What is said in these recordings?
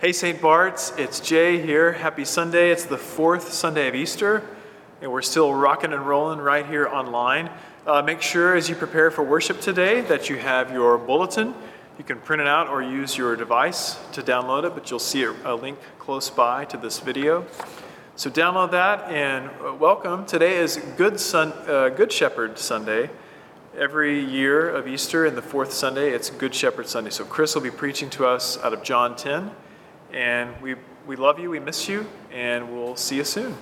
Hey, St. Bart's, it's Jay here. Happy Sunday. It's the fourth Sunday of Easter, and we're still rocking and rolling right here online. Uh, make sure as you prepare for worship today that you have your bulletin. You can print it out or use your device to download it, but you'll see a link close by to this video. So download that and uh, welcome. Today is Good, Sun, uh, Good Shepherd Sunday. Every year of Easter and the fourth Sunday, it's Good Shepherd Sunday. So Chris will be preaching to us out of John 10. And we, we love you, we miss you, and we'll see you soon.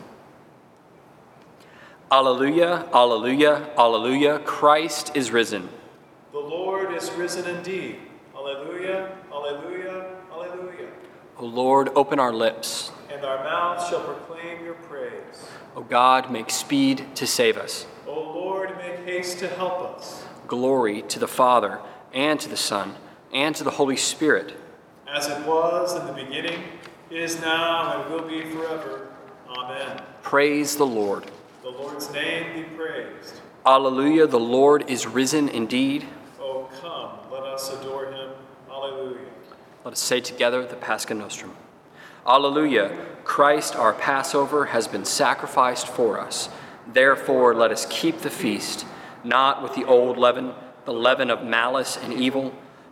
Alleluia, alleluia, alleluia. Christ is risen. The Lord is risen indeed. Alleluia, alleluia, alleluia. O Lord, open our lips. And our mouths shall proclaim your praise. O God, make speed to save us. O Lord, make haste to help us. Glory to the Father, and to the Son, and to the Holy Spirit as it was in the beginning, is now, and will be forever. Amen. Praise the Lord. The Lord's name be praised. Alleluia, the Lord is risen indeed. Oh, come, let us adore him. Alleluia. Let us say together the Pascha Nostrum. Alleluia, Christ our Passover has been sacrificed for us. Therefore, let us keep the feast, not with the old leaven, the leaven of malice and evil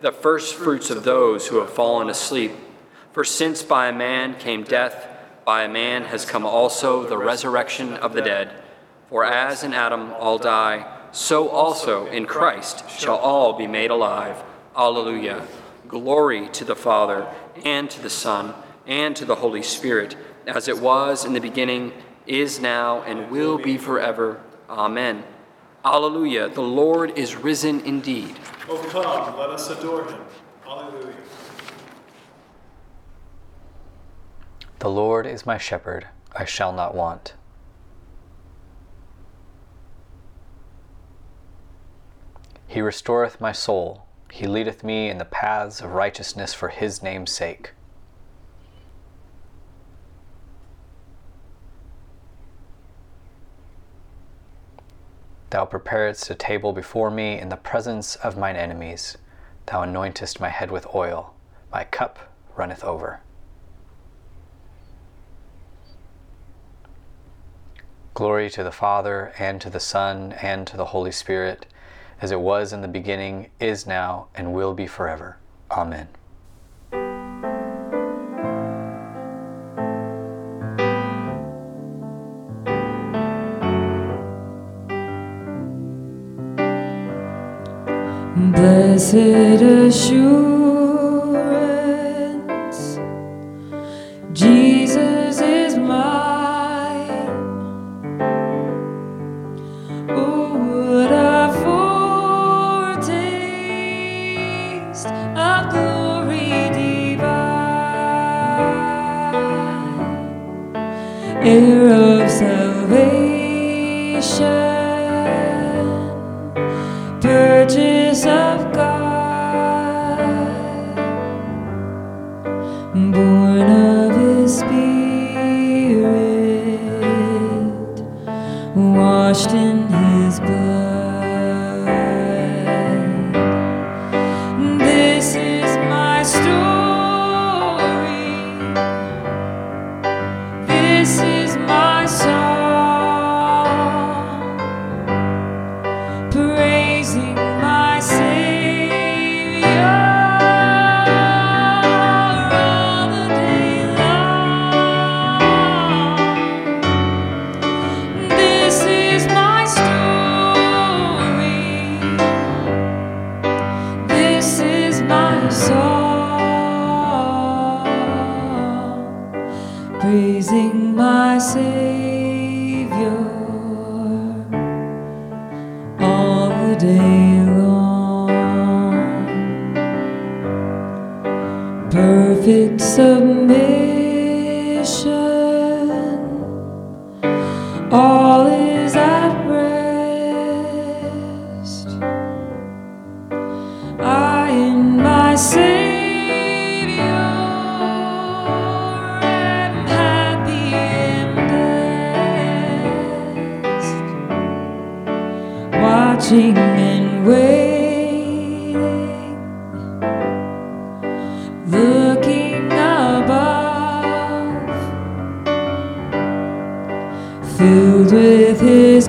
the first fruits of those who have fallen asleep. For since by a man came death, by a man has come also the resurrection of the dead. For as in Adam all die, so also in Christ shall all be made alive. Alleluia. Glory to the Father, and to the Son, and to the Holy Spirit, as it was in the beginning, is now, and will be forever. Amen. Alleluia. The Lord is risen indeed. Oh, come, let us adore him. Alleluia. The Lord is my shepherd, I shall not want. He restoreth my soul, he leadeth me in the paths of righteousness for his name's sake. Thou preparedst a table before me in the presence of mine enemies. Thou anointest my head with oil. My cup runneth over. Glory to the Father, and to the Son, and to the Holy Spirit, as it was in the beginning, is now, and will be forever. Amen. Blessed assurance, his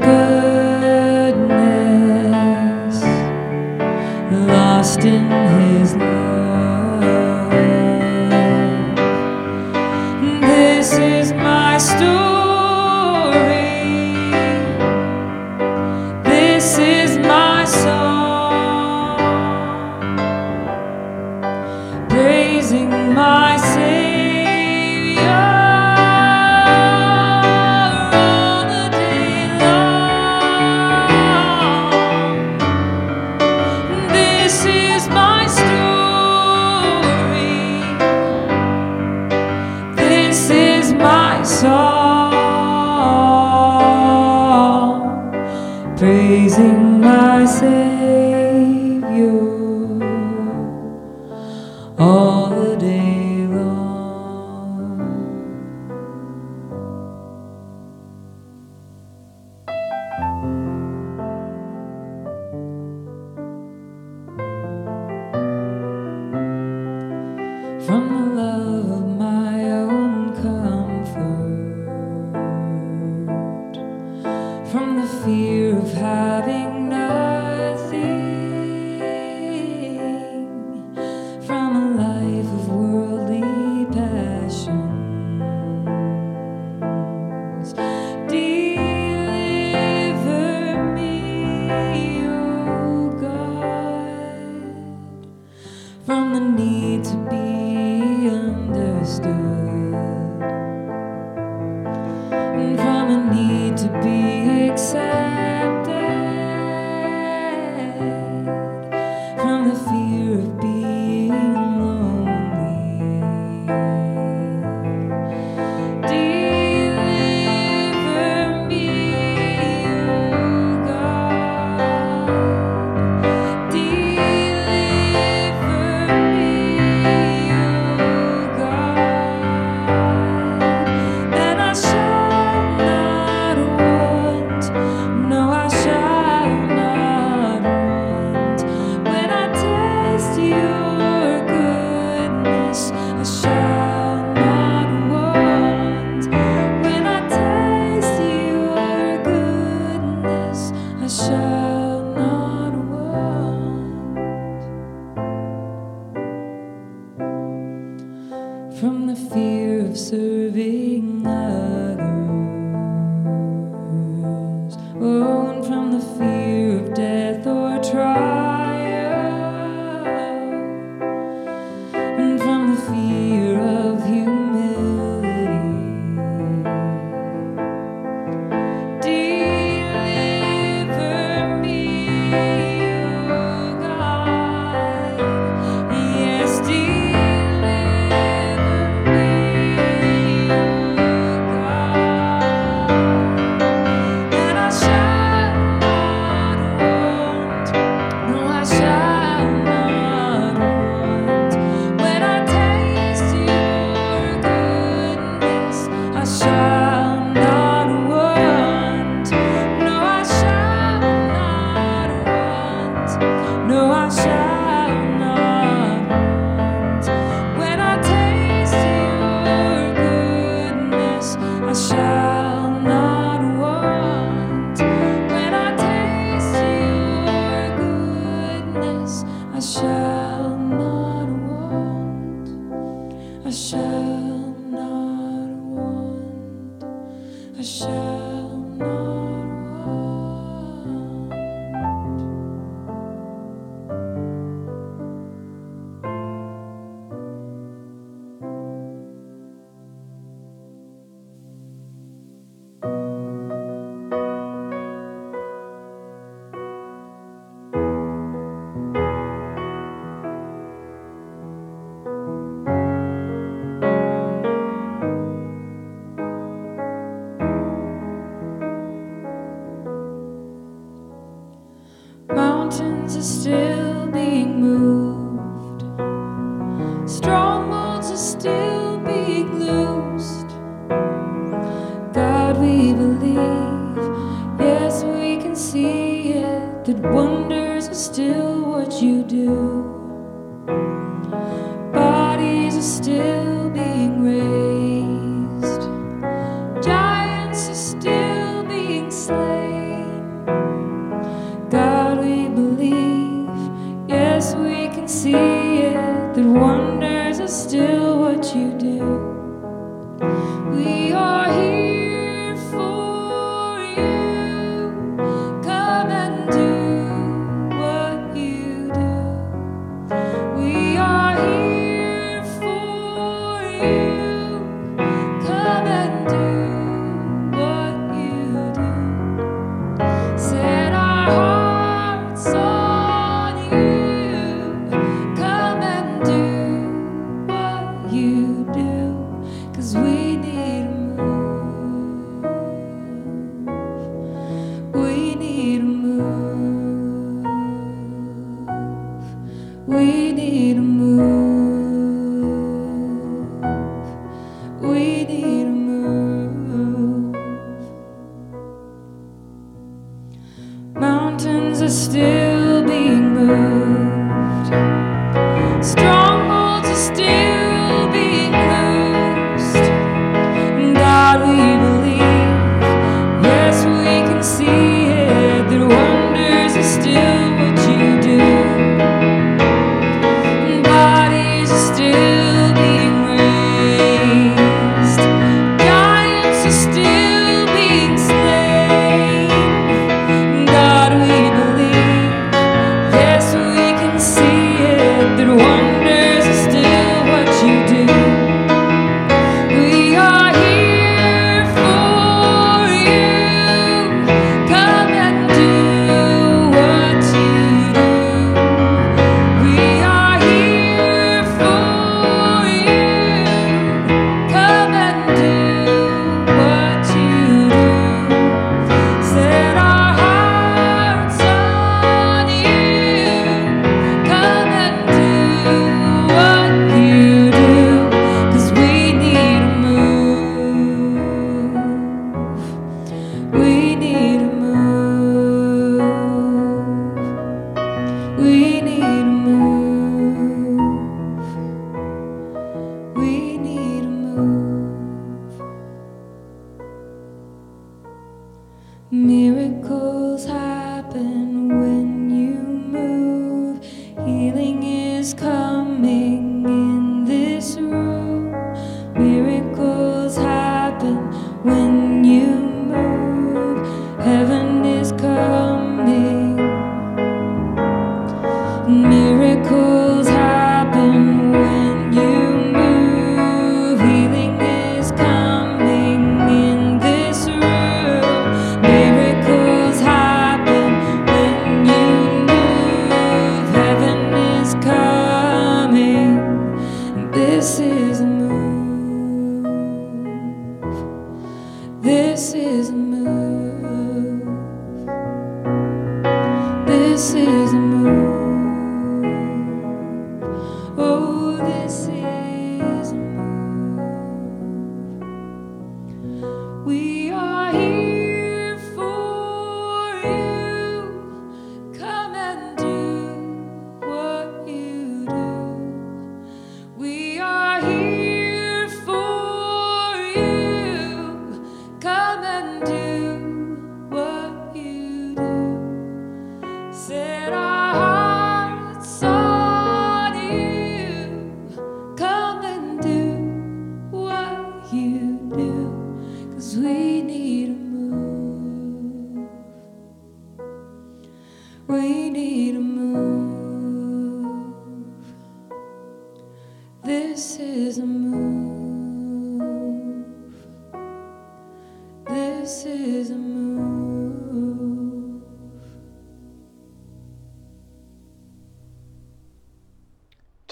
to still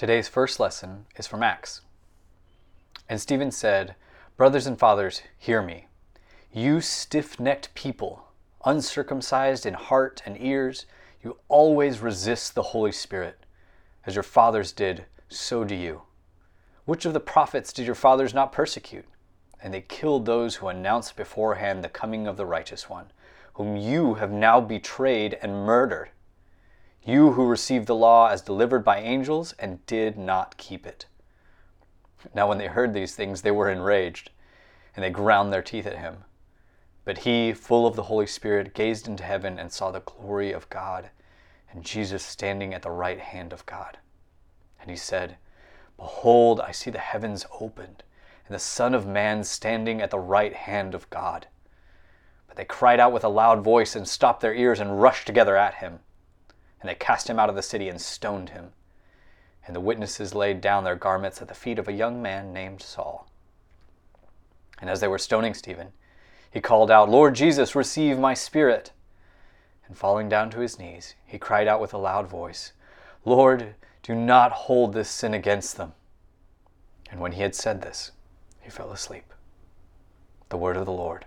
Today's first lesson is from Acts. And Stephen said, Brothers and fathers, hear me. You stiff necked people, uncircumcised in heart and ears, You always resist the Holy Spirit. As your fathers did, so do you. Which of the prophets did your fathers not persecute? And they killed those who announced beforehand the coming of the righteous one, whom you have now betrayed and murdered. You who received the law as delivered by angels and did not keep it. Now, when they heard these things, they were enraged, and they ground their teeth at him. But he, full of the Holy Spirit, gazed into heaven and saw the glory of God, and Jesus standing at the right hand of God. And he said, Behold, I see the heavens opened, and the Son of Man standing at the right hand of God. But they cried out with a loud voice, and stopped their ears, and rushed together at him. And they cast him out of the city, and stoned him. And the witnesses laid down their garments at the feet of a young man named Saul. And as they were stoning Stephen, he called out, Lord Jesus, receive my spirit. And falling down to his knees, he cried out with a loud voice, Lord, do not hold this sin against them. And when he had said this, he fell asleep. The word of the Lord.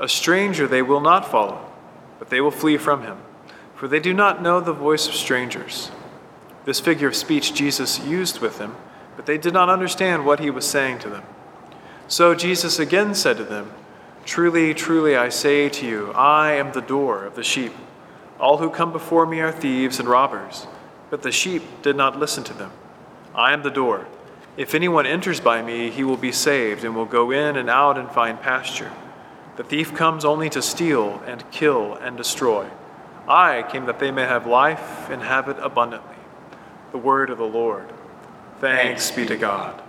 A stranger they will not follow, but they will flee from him, for they do not know the voice of strangers. This figure of speech Jesus used with them, but they did not understand what he was saying to them. So Jesus again said to them, Truly, truly, I say to you, I am the door of the sheep. All who come before me are thieves and robbers, but the sheep did not listen to them. I am the door. If anyone enters by me, he will be saved and will go in and out and find pasture. The thief comes only to steal and kill and destroy. I came that they may have life and have it abundantly. The word of the Lord. Thanks be to God.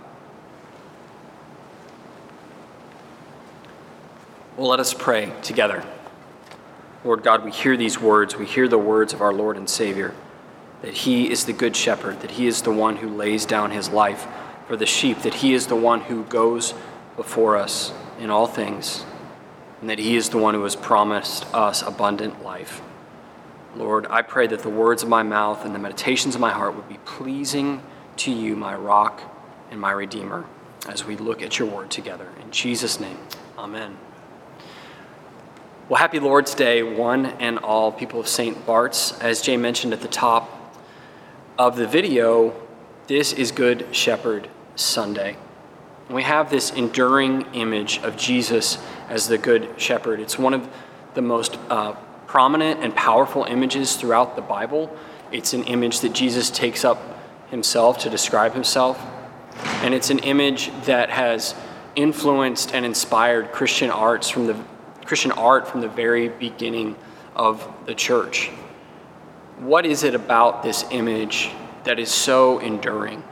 Well, let us pray together. Lord God, we hear these words. We hear the words of our Lord and Savior that He is the Good Shepherd, that He is the one who lays down His life for the sheep, that He is the one who goes before us in all things, and that He is the one who has promised us abundant life. Lord, I pray that the words of my mouth and the meditations of my heart would be pleasing to you, my rock and my redeemer, as we look at your word together. In Jesus' name, amen. Well, happy Lord's Day, one and all people of St. Bart's. As Jay mentioned at the top of the video, this is Good Shepherd Sunday. We have this enduring image of Jesus as the Good Shepherd. It's one of the most uh, prominent and powerful images throughout the Bible. It's an image that Jesus takes up himself to describe himself. And it's an image that has influenced and inspired Christian arts from the Christian art from the very beginning of the church. What is it about this image that is so enduring?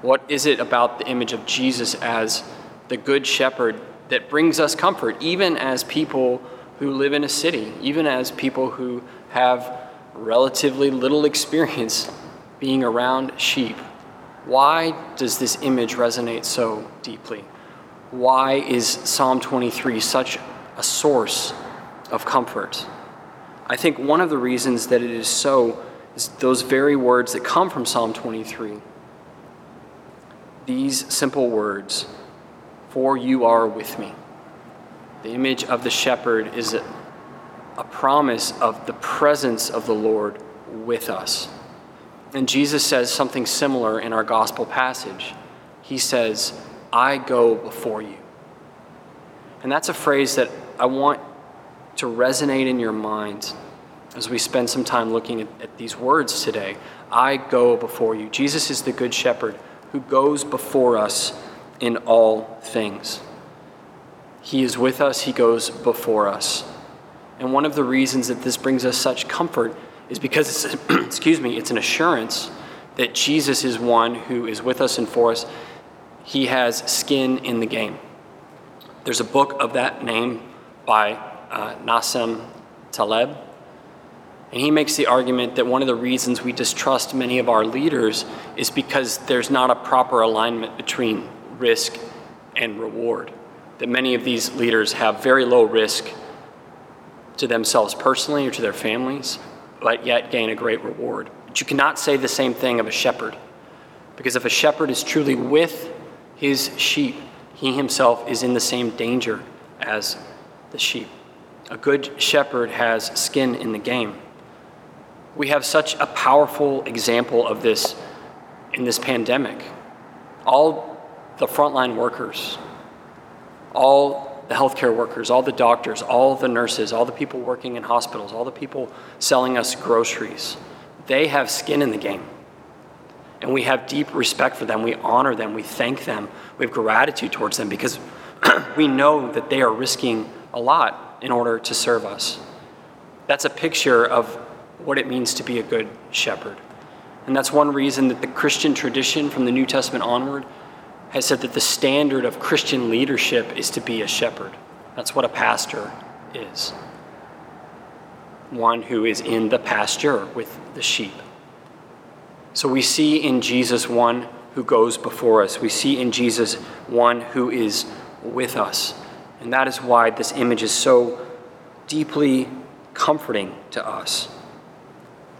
What is it about the image of Jesus as the good shepherd that brings us comfort, even as people who live in a city, even as people who have relatively little experience being around sheep? Why does this image resonate so deeply? Why is Psalm 23 such a source of comfort. I think one of the reasons that it is so is those very words that come from Psalm 23. These simple words, for you are with me. The image of the shepherd is a, promise of the presence of the Lord with us. And Jesus says something similar in our gospel passage. He says, I go before you. And that's a phrase that I want to resonate in your mind as we spend some time looking at, at, these words today. I go before you. Jesus is the Good Shepherd who goes before us in all things. He is with us, He goes before us. And one of the reasons that this brings us such comfort is because it's, excuse me, it's an assurance that Jesus is one who is with us and for us. He has skin in the game. There's a book of that name by uh, Nassim Taleb. And he makes the argument that one of the reasons we distrust many of our leaders is because there's not a proper alignment between risk and reward. That many of these leaders have very low risk to themselves personally or to their families, but yet gain a great reward. But you cannot say the same thing of a shepherd. Because if a shepherd is truly with his sheep, he himself is in the same danger as the sheep. A good shepherd has skin in the game. We have such a powerful example of this in this pandemic. All the frontline workers, all the healthcare workers, all the doctors, all the nurses, all the people working in hospitals, all the people selling us groceries, they have skin in the game. And we have deep respect for them. We honor them. We thank them. We have gratitude towards them because we know that they are risking a lot in order to serve us. That's a picture of what it means to be a good shepherd. And that's one reason that the Christian tradition from the New Testament onward has said that the standard of Christian leadership is to be a shepherd. That's what a pastor is one who is in the pasture with the sheep. So we see in Jesus one who goes before us. We see in Jesus one who is with us. And that is why this image is so deeply comforting to us.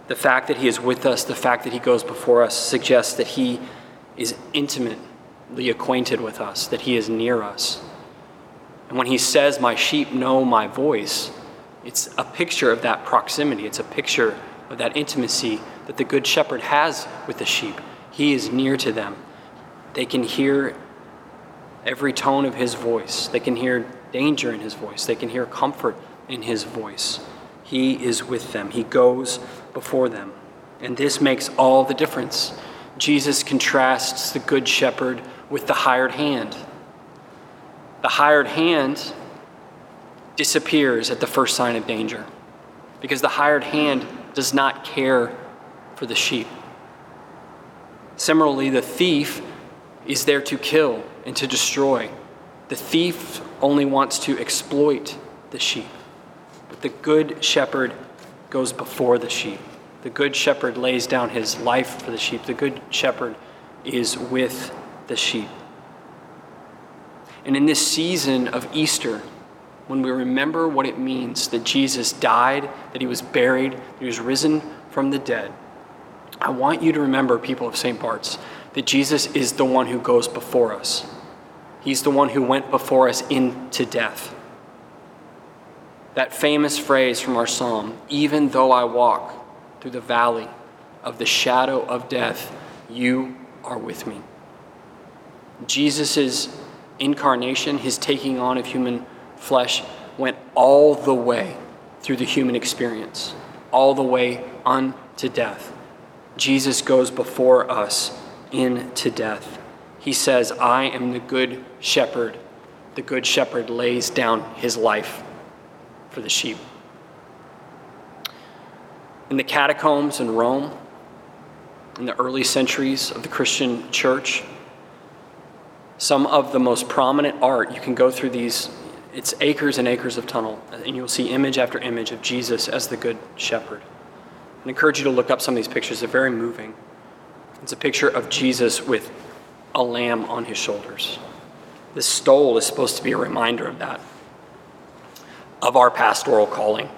The fact that he is with us, the fact that he goes before us, suggests that he is intimately acquainted with us, that he is near us. And when he says, My sheep know my voice, it's a picture of that proximity. It's a picture of that intimacy that the Good Shepherd has with the sheep. He is near to them. They can hear every tone of his voice, they can hear danger in his voice, they can hear comfort in his voice. He is with them, he goes before them. And this makes all the difference. Jesus contrasts the Good Shepherd with the hired hand. The hired hand disappears at the first sign of danger because the hired hand does not care for the sheep. Similarly, the thief is there to kill and to destroy. The thief only wants to exploit the sheep. But the good shepherd goes before the sheep. The good shepherd lays down his life for the sheep. The good shepherd is with the sheep. And in this season of Easter, when we remember what it means that Jesus died, that he was buried, that he was risen from the dead, I want you to remember, people of St. Bart's, that Jesus is the one who goes before us. He's the one who went before us into death. That famous phrase from our psalm, even though I walk through the valley of the shadow of death, you are with me. Jesus' incarnation, his taking on of human flesh, went all the way through the human experience, all the way unto death. Jesus goes before us into death. He says, I am the good shepherd. The good shepherd lays down his life for the sheep. In the catacombs in Rome, in the early centuries of the Christian church, some of the most prominent art, you can go through these, it's acres and acres of tunnel, and you'll see image after image of Jesus as the good shepherd. I encourage you to look up some of these pictures. They're very moving. It's a picture of Jesus with a lamb on his shoulders. This stole is supposed to be a reminder of that, of our pastoral calling.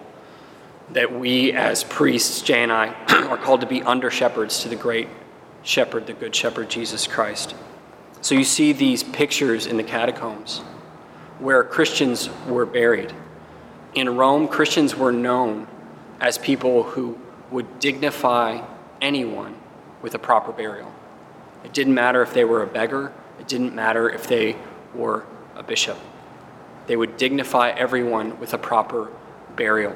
That we, as priests, Jay and I, are called to be under shepherds to the great shepherd, the good shepherd, Jesus Christ. So you see these pictures in the catacombs where Christians were buried. In Rome, Christians were known as people who would dignify anyone with a proper burial. It didn't matter if they were a beggar, it didn't matter if they were a bishop. They would dignify everyone with a proper burial.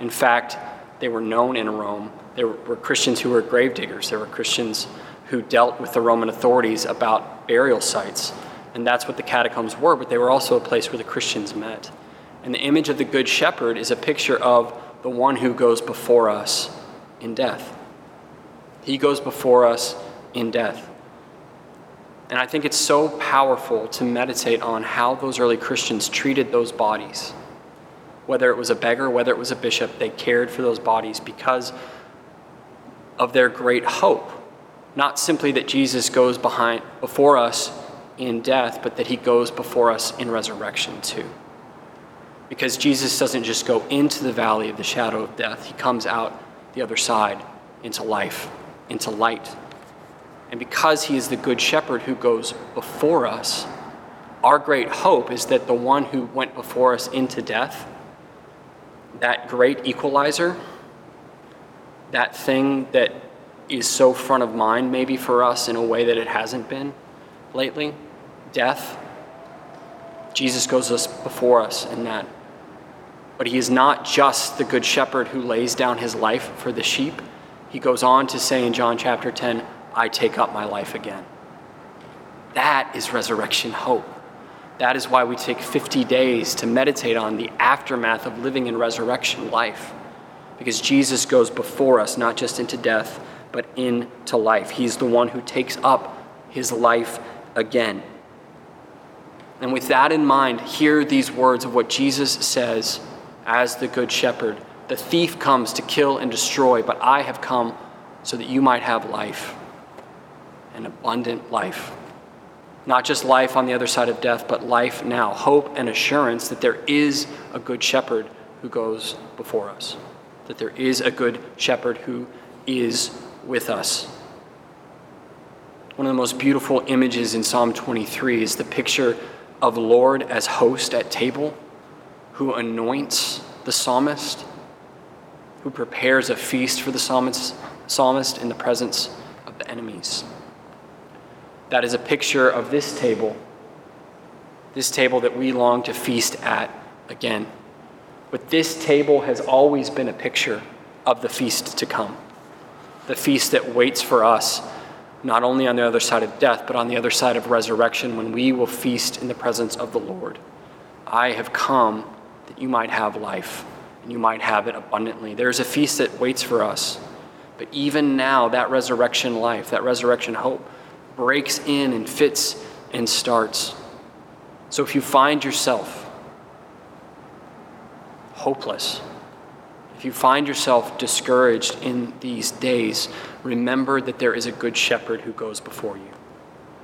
In fact, they were known in Rome. There were Christians who were grave diggers, there were Christians who dealt with the Roman authorities about burial sites. And that's what the catacombs were, but they were also a place where the Christians met. And the image of the Good Shepherd is a picture of the one who goes before us in death. He goes before us in death. And I think it's so powerful to meditate on how those early Christians treated those bodies. whether it was a beggar, whether it was a bishop, they cared for those bodies because of their great hope. Not simply that Jesus goes behind before us in death, but that he goes before us in resurrection too. Because Jesus doesn't just go into the valley of the shadow of death, he comes out the other side into life, into light. And because he is the good shepherd who goes before us, our great hope is that the one who went before us into death, that great equalizer, that thing that is so front of mind maybe for us in a way that it hasn't been lately, death, Jesus goes before us in that. But he is not just the good shepherd who lays down his life for the sheep. He goes on to say in John chapter 10, I take up my life again. That is resurrection hope. That is why we take 50 days to meditate on the aftermath of living in resurrection life. Because Jesus goes before us, not just into death, but into life. He's the one who takes up his life again. And with that in mind, hear these words of what Jesus says as the Good Shepherd The thief comes to kill and destroy, but I have come so that you might have life, an abundant life. Not just life on the other side of death, but life now, hope and assurance that there is a Good Shepherd who goes before us, that there is a Good Shepherd who is with us. One of the most beautiful images in Psalm 23 is the picture of Lord as host at table who anoints the psalmist, who prepares a feast for the psalmist, psalmist in the presence of the enemies. That is a picture of this table, this table that we long to feast at again. But this table has always been a picture of the feast to come, the feast that waits for us, not only on the other side of death, but on the other side of resurrection when we will feast in the presence of the Lord. I have come that you might have life and you might have it abundantly. There's a feast that waits for us. But even now, that resurrection life, that resurrection hope, breaks in and fits and starts. So if you find yourself hopeless, if you find yourself discouraged in these days, remember that there is a good shepherd who goes before you.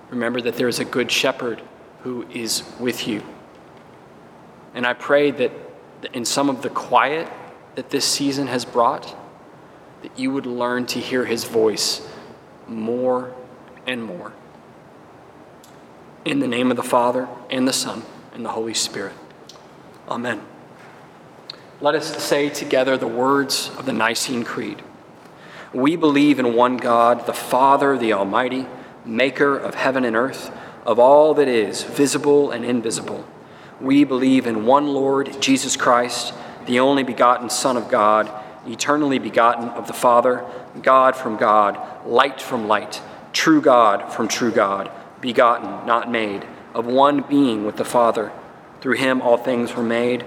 Remember that there is a good shepherd who is with you. And I pray that in some of the quiet that this season has brought, that you would learn to hear his voice more and more. In the name of the Father, and the Son, and the Holy Spirit. Amen. Let us say together the words of the Nicene Creed. We believe in one God, the Father, the Almighty, maker of heaven and earth, of all that is, visible and invisible. We believe in one Lord, Jesus Christ, the only begotten Son of God, eternally begotten of the Father, God from God, light from light, true God from true God, begotten, not made, of one being with the Father. Through him all things were made.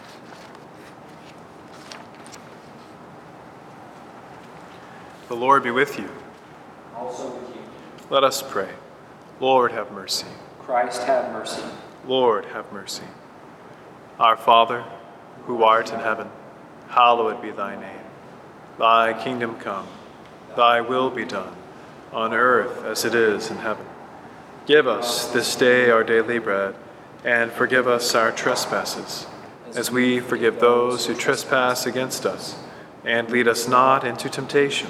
The Lord be with you. Also with you. Let us pray. Lord, have mercy. Christ have mercy. Lord, have mercy. Our Father, who art in heaven, hallowed be thy name. Thy kingdom come, thy will be done, on earth as it is in heaven. Give us this day our daily bread, and forgive us our trespasses, as we forgive those who trespass against us. And lead us not into temptation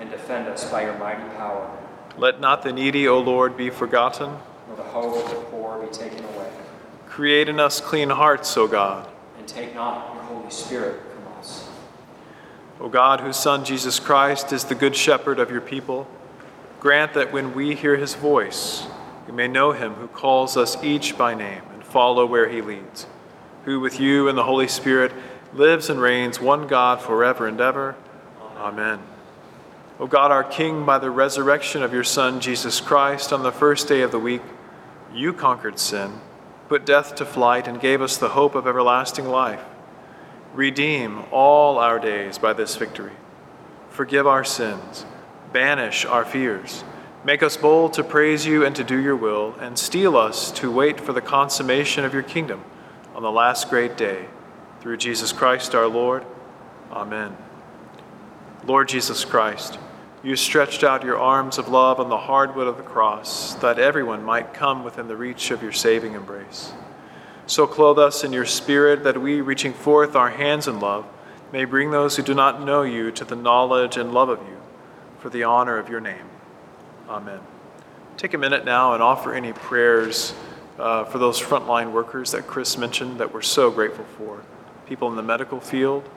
And defend us by your mighty power. Let not the needy, O Lord, be forgotten. Nor the hope of the poor be taken away. Create in us clean hearts, O God. And take not your Holy Spirit from us. O God, whose Son Jesus Christ is the good shepherd of your people, grant that when we hear his voice, we may know him who calls us each by name and follow where he leads, who with you and the Holy Spirit lives and reigns one God forever and ever. Amen. O God, our King, by the resurrection of your Son Jesus Christ on the first day of the week, you conquered sin, put death to flight, and gave us the hope of everlasting life. Redeem all our days by this victory. Forgive our sins, banish our fears, make us bold to praise you and to do your will, and steel us to wait for the consummation of your kingdom on the last great day. Through Jesus Christ our Lord. Amen. Lord Jesus Christ, you stretched out your arms of love on the hardwood of the cross, that everyone might come within the reach of your saving embrace. So clothe us in your spirit that we, reaching forth our hands in love, may bring those who do not know you to the knowledge and love of you for the honor of your name. Amen. Take a minute now and offer any prayers uh, for those frontline workers that Chris mentioned that we're so grateful for. People in the medical field,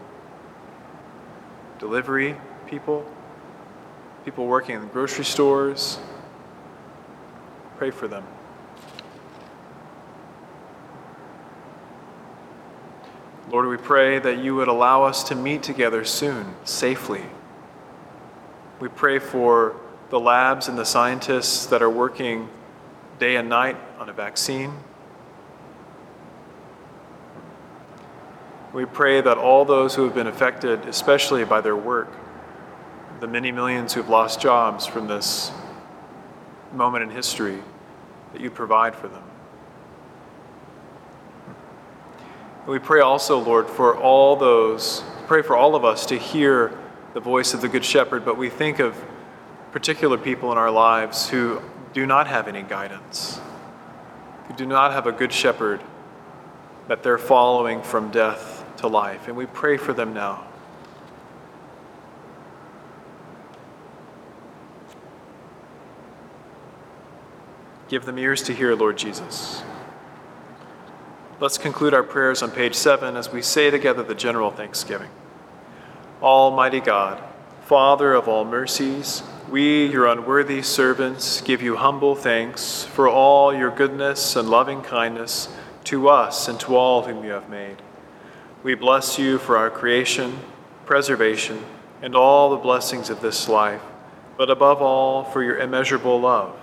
delivery people, people working in the grocery stores. Pray for them. Lord, we pray that you would allow us to meet together soon, safely. We pray for the labs and the scientists that are working day and night on a vaccine. We pray that all those who have been affected, especially by their work, the many millions who've lost jobs from this moment in history, that you provide for them. We pray also, Lord, for all those, pray for all of us to hear the voice of the Good Shepherd, but we think of particular people in our lives who do not have any guidance, who do not have a Good Shepherd that they're following from death to life. And we pray for them now. Give them ears to hear, Lord Jesus. Let's conclude our prayers on page seven as we say together the general thanksgiving. Almighty God, Father of all mercies, we, your unworthy servants, give you humble thanks for all your goodness and loving kindness to us and to all whom you have made. We bless you for our creation, preservation, and all the blessings of this life, but above all for your immeasurable love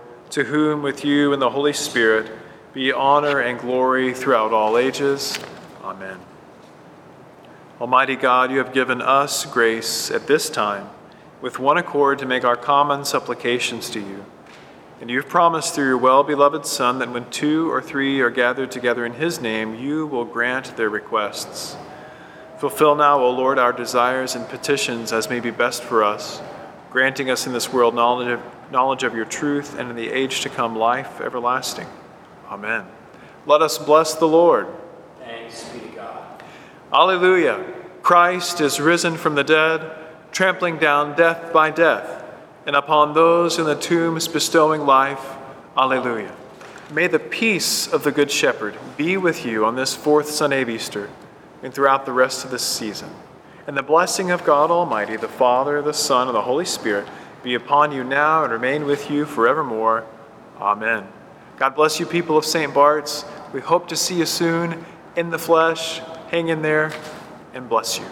to whom with you and the Holy Spirit be honor and glory throughout all ages. Amen. Almighty God, you have given us grace at this time with one accord to make our common supplications to you. And you've promised through your well beloved Son that when two or three are gathered together in his name, you will grant their requests. Fulfill now, O Lord, our desires and petitions as may be best for us, granting us in this world knowledge of, knowledge of your truth and in the age to come life everlasting. Amen. Let us bless the Lord. Thanks be to God. Alleluia. Christ is risen from the dead, trampling down death by death, and upon those in the tombs bestowing life. Alleluia. May the peace of the Good Shepherd be with you on this fourth Sunday of Easter and throughout the rest of this season. And the blessing of God Almighty, the Father, the Son, and the Holy Spirit be upon you now and remain with you forevermore. Amen. God bless you, people of St. Bart's. We hope to see you soon in the flesh. Hang in there and bless you.